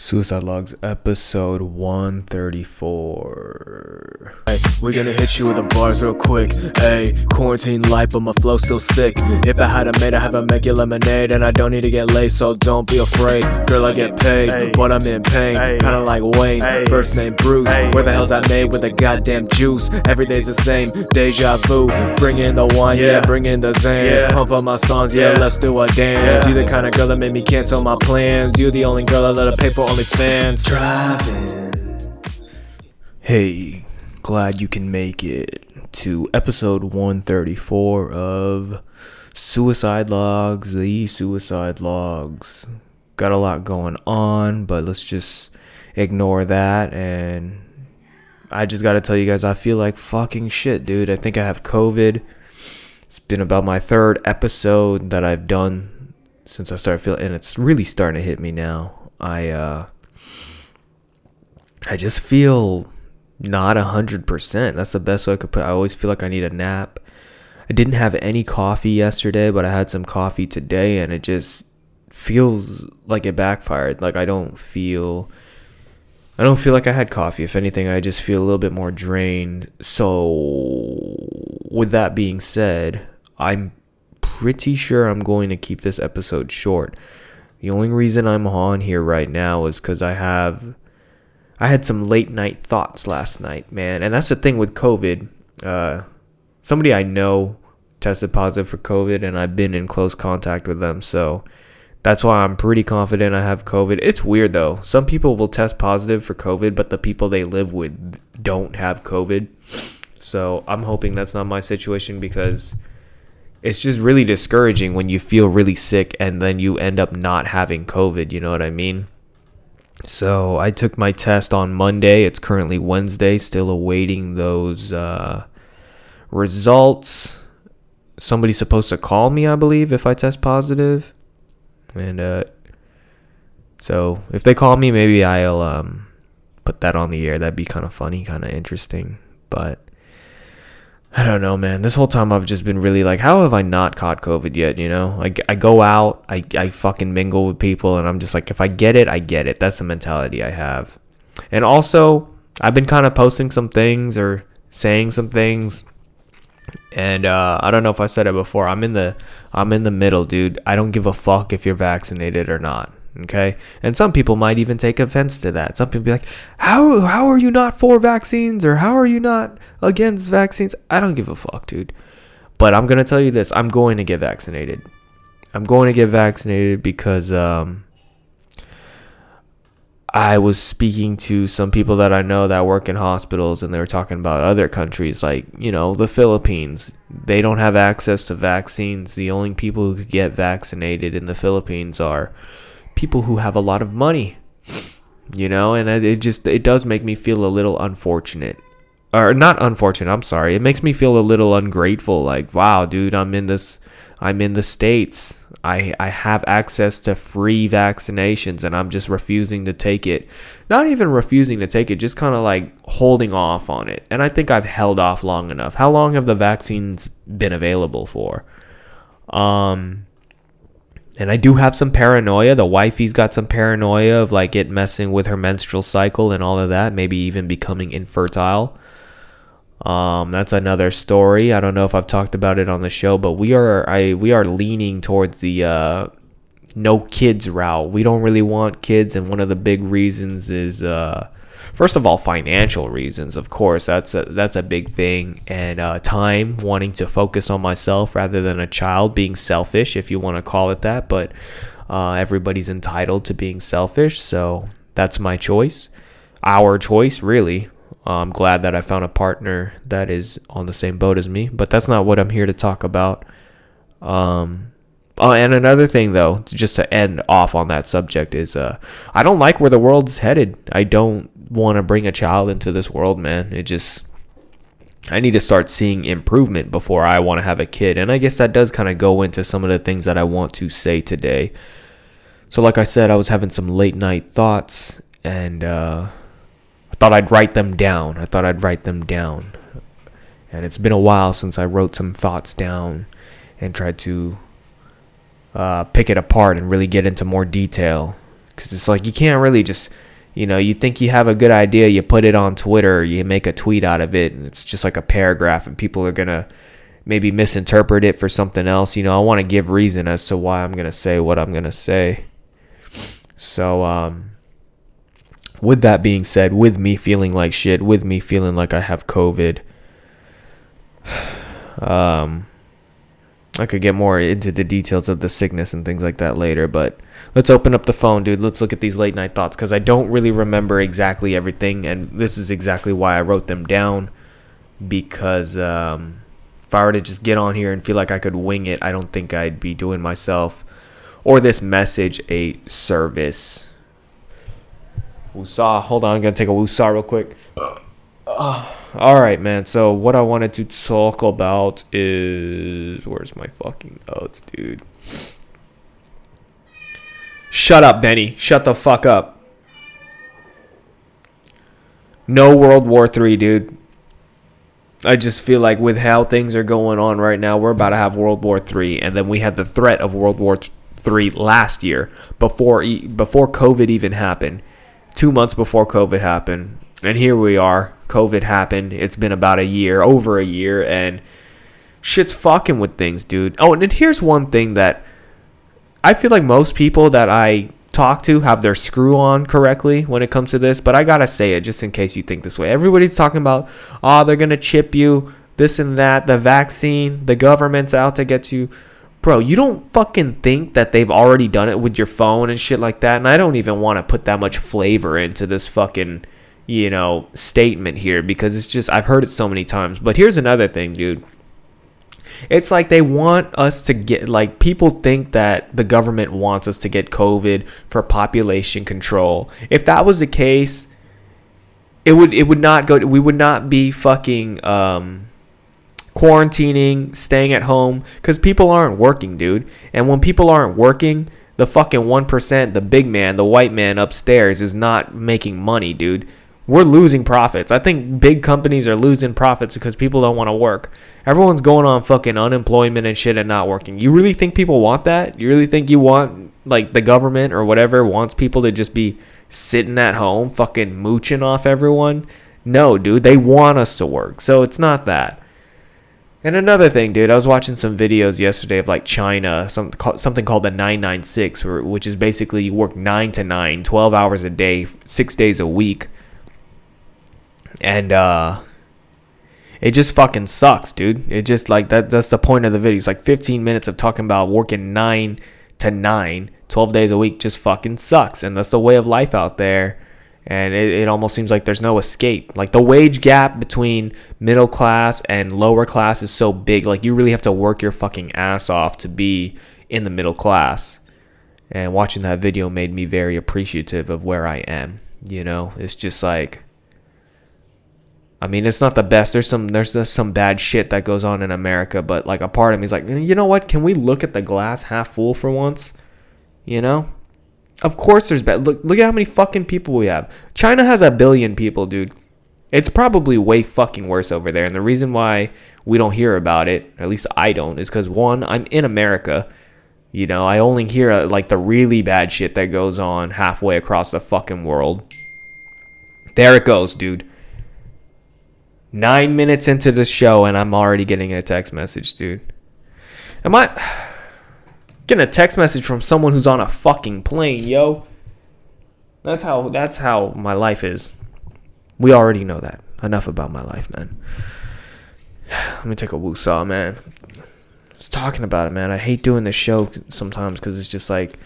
Suicide Logs episode 134. Hey, we're gonna hit you with the bars real quick. Hey, quarantine life, but my flow still sick. If I had a mate, I have a make you lemonade, and I don't need to get late, so don't be afraid. Girl, I get paid, but I'm in pain. Kinda like Wayne, first name Bruce. Where the hell's that made with the goddamn juice? Every day's the same, deja vu. Bring in the wine, yeah, bring in the Xans. Pump up my songs, yeah, let's do a dance. You the kind of girl that made me cancel my plans. You the only girl I let pay for OnlyFans. Driving. Hey, glad you can make it to episode 134 of Suicide Logs, the Suicide Logs. Got a lot going on, but let's just ignore that and I just got to tell you guys I feel like fucking shit, dude. I think I have COVID. It's been about my third episode that I've done since I started feeling and it's really starting to hit me now. I uh I just feel not a hundred percent. That's the best way I could put. It. I always feel like I need a nap. I didn't have any coffee yesterday, but I had some coffee today, and it just feels like it backfired. Like I don't feel. I don't feel like I had coffee. If anything, I just feel a little bit more drained. So, with that being said, I'm pretty sure I'm going to keep this episode short. The only reason I'm on here right now is because I have I had some late night thoughts last night, man. And that's the thing with COVID. Uh, somebody I know tested positive for COVID, and I've been in close contact with them. So that's why I'm pretty confident I have COVID. It's weird though. Some people will test positive for COVID, but the people they live with don't have COVID. So I'm hoping that's not my situation because it's just really discouraging when you feel really sick and then you end up not having COVID. You know what I mean? So I took my test on Monday. It's currently Wednesday, still awaiting those uh, results. Somebody's supposed to call me, I believe, if I test positive. And uh, so if they call me, maybe I'll um, put that on the air. That'd be kind of funny, kind of interesting. But I don't know, man. This whole time I've just been really like, how have I not caught COVID yet? You know, I, I go out, I, I fucking mingle with people, and I'm just like, if I get it, I get it. That's the mentality I have. And also, I've been kind of posting some things or saying some things. And uh, I don't know if I said it before. I'm in the I'm in the middle, dude. I don't give a fuck if you're vaccinated or not. Okay. And some people might even take offense to that. Some people be like, how, how are you not for vaccines or how are you not against vaccines? I don't give a fuck, dude. But I'm going to tell you this I'm going to get vaccinated. I'm going to get vaccinated because um, I was speaking to some people that I know that work in hospitals and they were talking about other countries like, you know, the Philippines. They don't have access to vaccines. The only people who could get vaccinated in the Philippines are people who have a lot of money you know and it just it does make me feel a little unfortunate. Or not unfortunate i'm sorry. It makes me feel a little ungrateful like wow dude i'm in this i'm in the states. I i have access to free vaccinations and i'm just refusing to take it. Not even refusing to take it just kind of like holding off on it. And i think i've held off long enough. How long have the vaccines been available for? Um and I do have some paranoia. The wifey's got some paranoia of like it messing with her menstrual cycle and all of that, maybe even becoming infertile. Um, that's another story. I don't know if I've talked about it on the show, but we are I we are leaning towards the uh, no kids route. We don't really want kids, and one of the big reasons is uh, first of all financial reasons of course. That's a that's a big thing. And uh, time wanting to focus on myself rather than a child being selfish if you want to call it that. But uh, everybody's entitled to being selfish so that's my choice. Our choice really. I'm glad that i found a partner that is on the same boat as me but that's not what i'm here to talk about. Um, Oh, and another thing though, just to end off on that subject is uh I don't like where the world's headed. I don't want to bring a child into this world, man. It just I need to start seeing improvement before I want to have a kid. And I guess that does kind of go into some of the things that I want to say today. So like I said, I was having some late night thoughts and uh I thought I'd write them down. I thought I'd write them down. And it's been a while since I wrote some thoughts down and tried to uh, pick it apart and really get into more detail because it's like you can't really just you know you think you have a good idea you put it on twitter you make a tweet out of it and it's just like a paragraph and people are gonna maybe misinterpret it for something else. You know i want to give reason as to why i'm gonna say what i'm gonna say. So um with that being said with me feeling like shit with me feeling like i have covid um I could get more into the details of the sickness and things like that later, but let's open up the phone, dude. Let's look at these late night thoughts because I don't really remember exactly everything, and this is exactly why I wrote them down. Because um, if I were to just get on here and feel like I could wing it, I don't think I'd be doing myself or this message a service. Woosah. Hold on, I'm gonna take a woosah real quick. Uh, all right, man. So what I wanted to talk about is where's my fucking notes, dude? Shut up, Benny. Shut the fuck up. No World War Three, dude. I just feel like with how things are going on right now, we're about to have World War Three, and then we had the threat of World War Three last year before before COVID even happened. Two months before COVID happened, and here we are. COVID happened. It's been about a year, over a year, and shit's fucking with things, dude. Oh, and here's one thing that I feel like most people that I talk to have their screw on correctly when it comes to this, but I gotta say it just in case you think this way. Everybody's talking about, oh, they're gonna chip you, this and that, the vaccine, the government's out to get you. Bro, you don't fucking think that they've already done it with your phone and shit like that. And I don't even want to put that much flavor into this fucking you know, statement here because it's just, I've heard it so many times. But here's another thing, dude. It's like they want us to get, like, people think that the government wants us to get COVID for population control. If that was the case, it would, it would not go, we would not be fucking, um, quarantining, staying at home, because people aren't working, dude. And when people aren't working, the fucking 1%, the big man, the white man upstairs is not making money, dude we're losing profits. I think big companies are losing profits because people don't want to work. Everyone's going on fucking unemployment and shit and not working. You really think people want that? You really think you want like the government or whatever wants people to just be sitting at home fucking mooching off everyone? No, dude, they want us to work. So it's not that. And another thing, dude, I was watching some videos yesterday of like China, some something called the 996, which is basically you work 9 to 9, 12 hours a day, 6 days a week and uh it just fucking sucks, dude. It just like that that's the point of the video. It's like 15 minutes of talking about working 9 to 9, 12 days a week just fucking sucks. And that's the way of life out there. And it, it almost seems like there's no escape. Like the wage gap between middle class and lower class is so big. Like you really have to work your fucking ass off to be in the middle class. And watching that video made me very appreciative of where I am. You know, it's just like I mean, it's not the best. There's some there's some bad shit that goes on in America, but like a part of me is like, you know what? Can we look at the glass half full for once? You know? Of course there's bad. Look look at how many fucking people we have. China has a billion people, dude. It's probably way fucking worse over there. And the reason why we don't hear about it, at least I don't, is cuz one, I'm in America. You know, I only hear uh, like the really bad shit that goes on halfway across the fucking world. There it goes, dude Nine minutes into the show, and I'm already getting a text message, dude. Am I getting a text message from someone who's on a fucking plane, yo? That's how that's how my life is. We already know that. Enough about my life, man. Let me take a woosah, man. Just talking about it, man. I hate doing this show sometimes because it's just like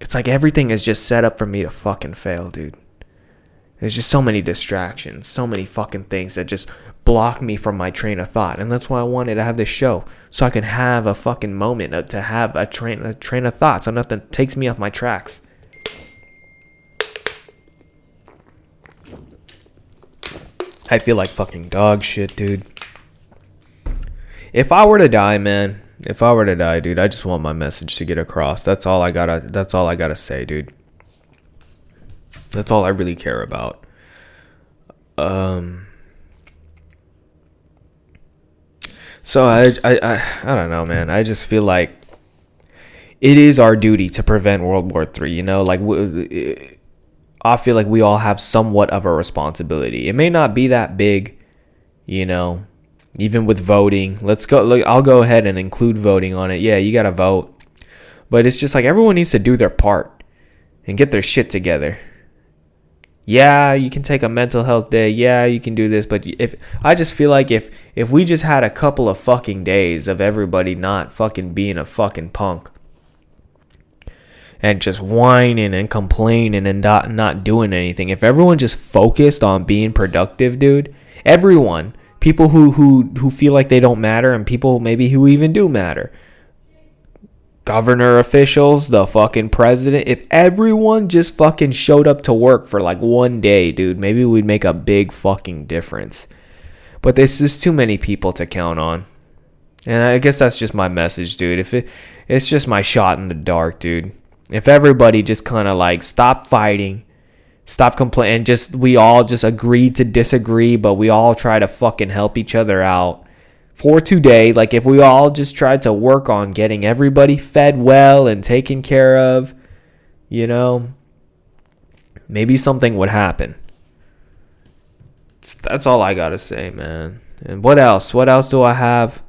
it's like everything is just set up for me to fucking fail, dude. There's just so many distractions, so many fucking things that just block me from my train of thought. And that's why I wanted to have this show. So I can have a fucking moment to have a train a train of thought. So nothing takes me off my tracks. I feel like fucking dog shit, dude. If I were to die, man, if I were to die, dude, I just want my message to get across. That's all I gotta that's all I gotta say, dude. That's all I really care about. Um. So I, I I I don't know, man. I just feel like it is our duty to prevent World War Three. You know, like I feel like we all have somewhat of a responsibility. It may not be that big, you know, even with voting. Let's go. Look, I'll go ahead and include voting on it. Yeah, you got to vote. But it's just like everyone needs to do their part and get their shit together. Yeah, you can take a mental health day. Yeah, you can do this, but if I just feel like if if we just had a couple of fucking days of everybody not fucking being a fucking punk and just whining and complaining and not not doing anything. If everyone just focused on being productive, dude, everyone people who who who feel like they don't matter and people maybe who even do matter governor officials the fucking president if everyone just fucking showed up to work for like one day dude maybe we'd make a big fucking difference. But there's just too many people to count on. And i guess that's just my message dude. If it it's just my shot in the dark dude. If everybody just kind of like stop fighting stop complaining. Just we all just agree to disagree, but we all try to fucking help each other out for today. Like if we all just tried to work on getting everybody fed well and taken care of, you know, maybe something would happen. That's all I gotta say, man. And what else? What else do I have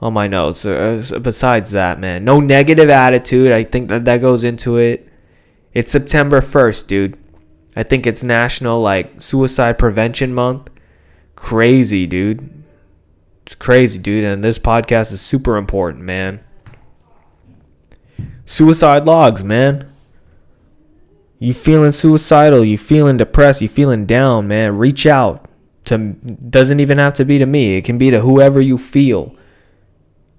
on my notes? Uh, besides that, man, no negative attitude. I think that that goes into it. It's September 1st, dude. I think it's National like Suicide Prevention Month. Crazy, dude. It's crazy, dude. And this podcast is super important, man. Suicide logs, man. You feeling suicidal, you feeling depressed, you feeling down, man. Reach out to doesn't even have to be to me. It can be to whoever you feel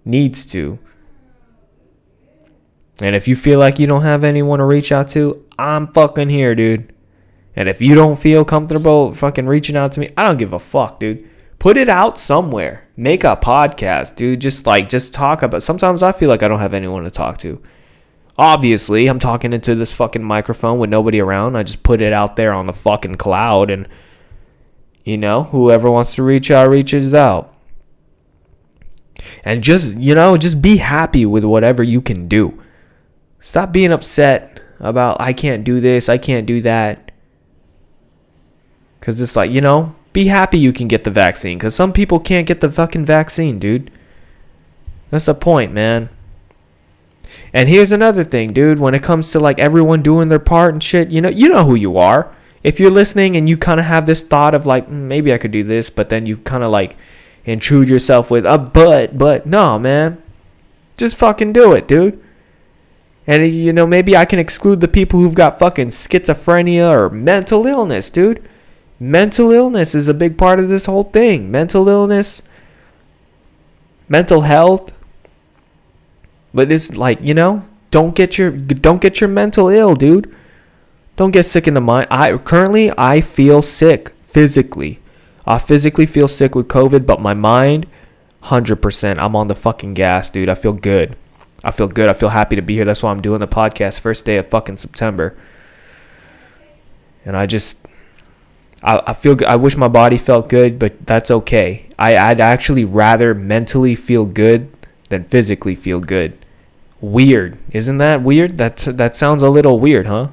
needs to. And if you feel like you don't have anyone to reach out to, I'm fucking here, dude. And if you don't feel comfortable fucking reaching out to me, I don't give a fuck, dude. Put it out somewhere. Make a podcast, dude. Just like just talk about. Sometimes I feel like I don't have anyone to talk to. Obviously, I'm talking into this fucking microphone with nobody around. I just put it out there on the fucking cloud and you know, whoever wants to reach out reaches out. And just, you know, just be happy with whatever you can do. Stop being upset about I can't do this, I can't do that. Because it's like, you know, be happy you can get the vaccine. Because some people can't get the fucking vaccine, dude. That's the point, man. And here's another thing, dude. When it comes to like everyone doing their part and shit, you know, you know who you are. If you're listening and you kind of have this thought of like, mm, maybe I could do this, but then you kind of like intrude yourself with a but, but no, man. Just fucking do it, dude. And you know, maybe I can exclude the people who've got fucking schizophrenia or mental illness, dude mental illness is a big part of this whole thing. Mental illness, mental health. But it's like, you know, don't get your don't get your mental ill, dude. Don't get sick in the mind. I currently I feel sick physically. I physically feel sick with COVID, but my mind 100%. I'm on the fucking gas, dude. I feel good. I feel good. I feel happy to be here. That's why I'm doing the podcast first day of fucking September. And I just I, I feel I wish my body felt good, but that's okay. I, I'd actually rather mentally feel good than physically feel good. Weird, isn't that weird? That's that sounds a little weird, huh?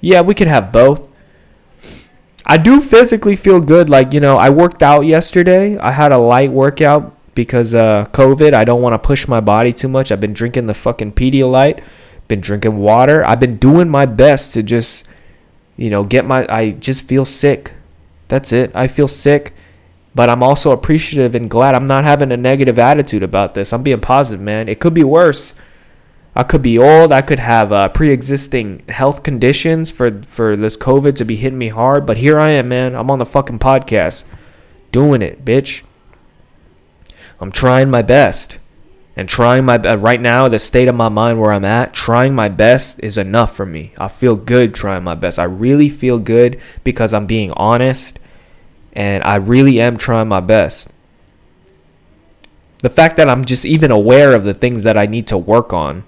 Yeah, we could have both. I do physically feel good. Like you know, I worked out yesterday. I had a light workout because uh, COVID. I don't want to push my body too much. I've been drinking the fucking Pedialyte. Been drinking water. I've been doing my best to just, you know, get my. I just feel sick that's it. I feel sick, but I'm also appreciative and glad I'm not having a negative attitude about this. I'm being positive, man. It could be worse. I could be old. I could have uh, pre-existing health conditions for for this COVID to be hitting me hard. But here I am, man. I'm on the fucking podcast, doing it, bitch. I'm trying my best, and trying my uh, right now. The state of my mind where I'm at, trying my best is enough for me. I feel good trying my best. I really feel good because I'm being honest and I really am trying my best. The fact that I'm just even aware of the things that I need to work on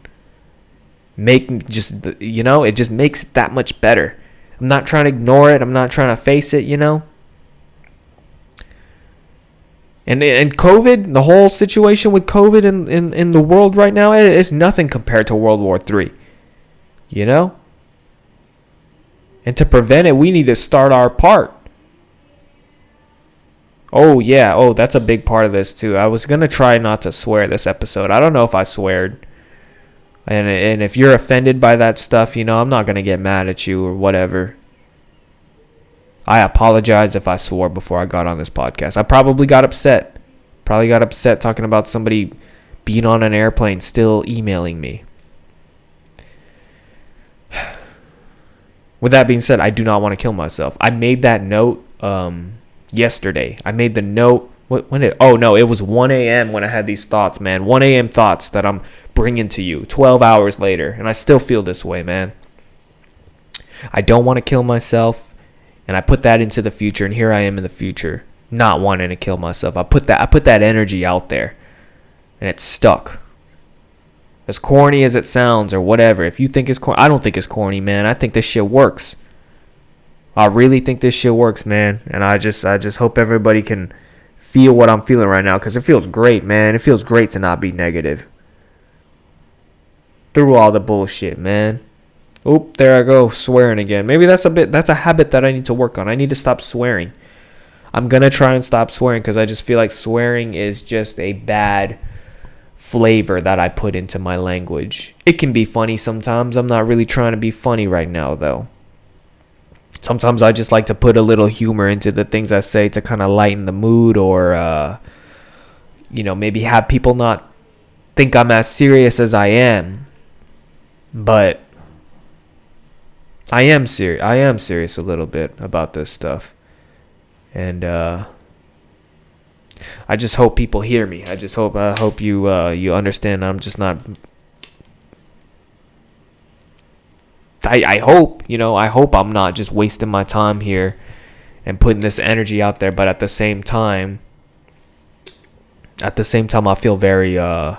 make just you know, it just makes it that much better. I'm not trying to ignore it. I'm not trying to face it, you know? And and COVID, the whole situation with COVID in, in, in the world right now is nothing compared to World War Three. You know? And to prevent it, we need to start our part. Oh yeah, oh that's a big part of this too. I was gonna try not to swear this episode. I don't know if I sweared. And and if you're offended by that stuff, you know, I'm not gonna get mad at you or whatever. I apologize if I swore before I got on this podcast. I probably got upset. Probably got upset talking about somebody being on an airplane still emailing me. With that being said, I do not want to kill myself. I made that note um, yesterday. I made the note. What, when it? Oh no, it was 1 a.m. when I had these thoughts, man. 1 a.m. thoughts that I'm bringing to you. 12 hours later, and I still feel this way, man. I don't want to kill myself, and I put that into the future, and here I am in the future, not wanting to kill myself. I put that I put that energy out there, and it's stuck. As corny as it sounds, or whatever. If you think it's corny, I don't think it's corny, man. I think this shit works. I really think this shit works, man. And I just I just hope everybody can feel what I'm feeling right now cuz it feels great, man. It feels great to not be negative. Through all the bullshit, man. Oop, there I go, swearing again. Maybe that's a bit that's a habit that I need to work on. I need to stop swearing. I'm going to try and stop swearing cuz I just feel like swearing is just a bad flavor that I put into my language. It can be funny sometimes. I'm not really trying to be funny right now though sometimes I just like to put a little humor into the things I say to kind of lighten the mood or, uh, you know, maybe have people not think I'm as serious as I am. But I am serious. I am serious a little bit about this stuff. And, uh, I just hope people hear me. I just hope I hope you uh, you understand. I'm just not I, I hope, you know, I hope I'm not just wasting my time here and putting this energy out there, but at the same time, at the same time, I feel very, uh,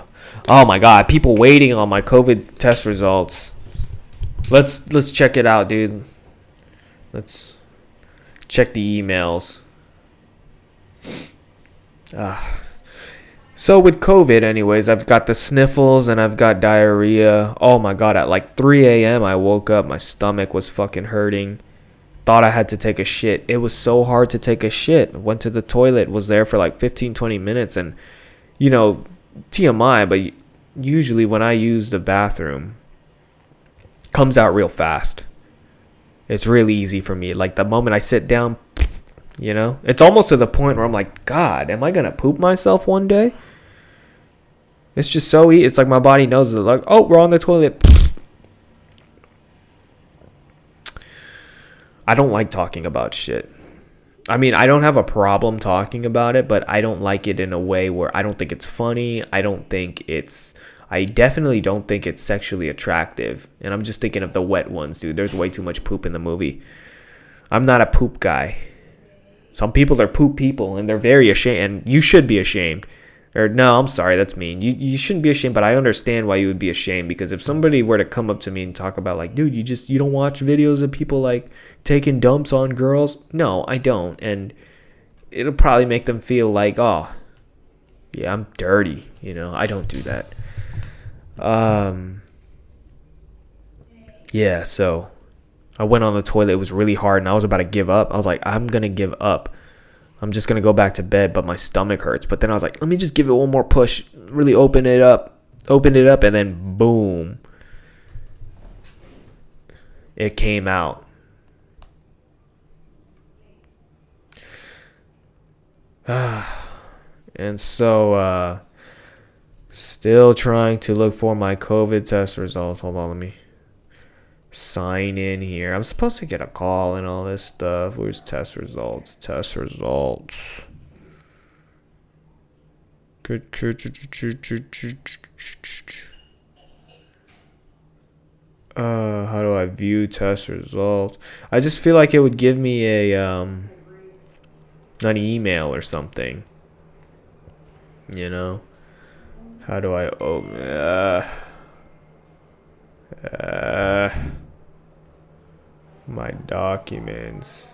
oh my God, people waiting on my COVID test results. Let's, let's check it out, dude. Let's check the emails. Ah. So with COVID, anyways, I've got the sniffles and I've got diarrhea. Oh my god, at like 3 a.m. I woke up, my stomach was fucking hurting. Thought I had to take a shit. It was so hard to take a shit. Went to the toilet, was there for like 15, 20 minutes, and you know, TMI, but usually when I use the bathroom, comes out real fast. It's really easy for me. Like the moment I sit down, you know, it's almost to the point where I'm like, God, am I gonna poop myself one day? It's just so easy. It's like my body knows it. Like, oh, we're on the toilet. I don't like talking about shit. I mean, I don't have a problem talking about it, but I don't like it in a way where I don't think it's funny. I don't think it's. I definitely don't think it's sexually attractive. And I'm just thinking of the wet ones, dude. There's way too much poop in the movie. I'm not a poop guy. Some people are poop people and they're very ashamed. And you should be ashamed. Or no, I'm sorry, that's mean. You you shouldn't be ashamed, but I understand why you would be ashamed because if somebody were to come up to me and talk about like, dude, you just you don't watch videos of people like taking dumps on girls? No, I don't. And it'll probably make them feel like, oh, yeah, I'm dirty. You know, I don't do that. Um, yeah, so I went on the toilet. It was really hard, and I was about to give up. I was like, I'm gonna give up. I'm just gonna go back to bed, but my stomach hurts. But then I was like, let me just give it one more push, really open it up, open it up, and then boom, it came out. and so, uh, still trying to look for my COVID test results. Hold on, let me sign in here. I'm supposed to get a call and all this stuff. Where's test results? Test results. Uh, how do I view test results? I just feel like it would give me a um an email or something. You know? How do I oh uh uh my documents.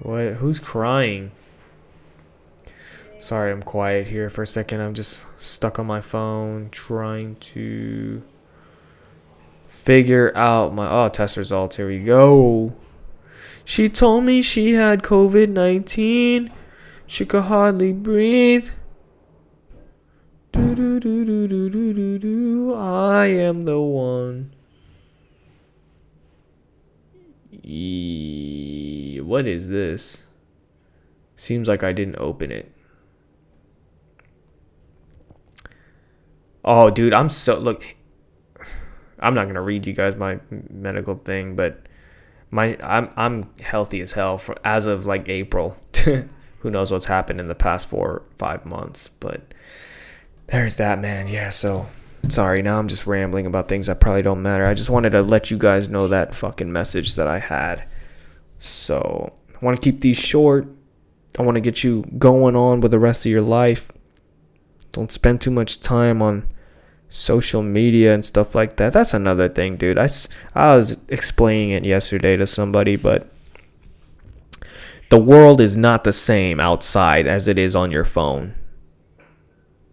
What? Who's crying? Sorry, I'm quiet here for a second. I'm just stuck on my phone trying to figure out my oh test results. Here we go. She told me she had COVID 19. She could hardly breathe. Do, do, do, do, do, do, do, do. I am the one. What is this? Seems like I didn't open it. Oh, dude, I'm so look. I'm not gonna read you guys my medical thing, but my I'm I'm healthy as hell for as of like April. Who knows what's happened in the past four five months, but there's that man. Yeah, so sorry. Now I'm just rambling about things that probably don't matter. I just wanted to let you guys know that fucking message that I had. So I want to keep these short. I want to get you going on with the rest of your life. Don't spend too much time on social media and stuff like that. That's another thing, dude. I, I was explaining it yesterday to somebody, but the world is not the same outside as it is on your phone.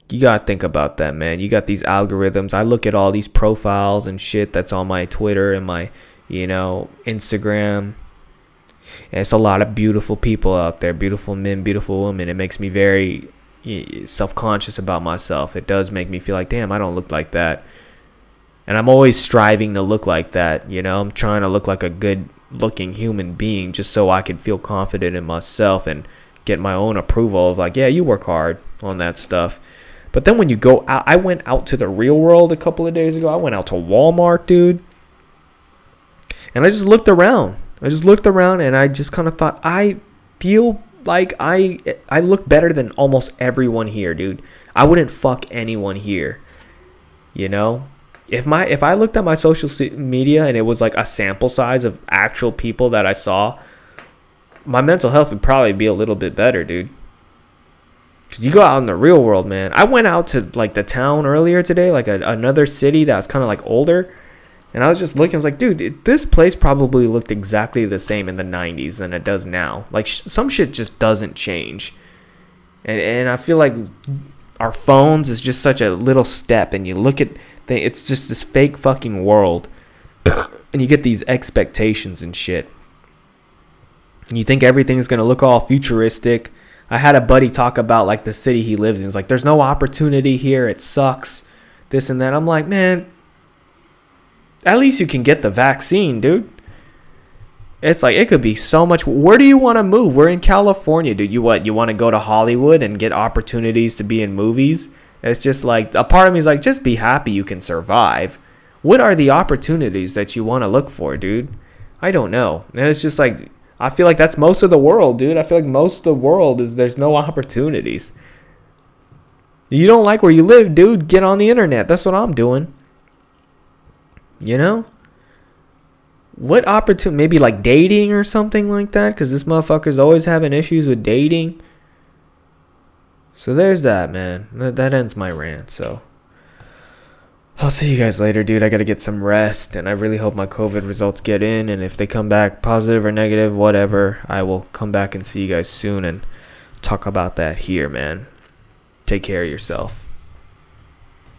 You gotta think about that, man. You got these algorithms. I look at all these profiles and shit that's on my Twitter and my, you know, Instagram. And it's a lot of beautiful people out there, beautiful men, beautiful women. It makes me very self-conscious about myself. It does make me feel like, damn, I don't look like that. And I'm always striving to look like that, you know? I'm trying to look like a good looking human being just so I can feel confident in myself and get my own approval of like, yeah, you work hard on that stuff. But then when you go out, I went out to the real world a couple of days ago. I went out to Walmart, dude. And I just looked around. I just looked around and I just kind of thought, I feel like I I look better than almost everyone here, dude. I wouldn't fuck anyone here. You know? If my if I looked at my social media and it was like a sample size of actual people that I saw, my mental health would probably be a little bit better, dude. Cause you go out in the real world, man. I went out to like the town earlier today, like a, another city that's kind of like older, and I was just looking. I was like, dude, this place probably looked exactly the same in the '90s than it does now. Like sh- some shit just doesn't change, and and I feel like our phones is just such a little step. And you look at, th- it's just this fake fucking world, and you get these expectations and shit. And you think everything's gonna look all futuristic. I had a buddy talk about like the city he lives in. He's like, "There's no opportunity here. It sucks." This and that. I'm like, man, at least you can get the vaccine, dude. It's like it could be so much. Where do you want to move? We're in California, dude. You what? You want to go to Hollywood and get opportunities to be in movies? It's just like a part of me is like, just be happy you can survive. What are the opportunities that you want to look for, dude? I don't know. And it's just like I feel like that's most of the world, dude. I feel like most of the world is there's no opportunities. You don't like where you live, dude? Get on the internet. That's what I'm doing. You know? What opportunity? Maybe like dating or something like that? Because this motherfucker's always having issues with dating. So there's that, man. That, that ends my rant. So I'll see you guys later, dude. I gotta get some rest, and I really hope my COVID results get in. And if they come back positive or negative, whatever, I will come back and see you guys soon and talk about that here, man. Take care of yourself.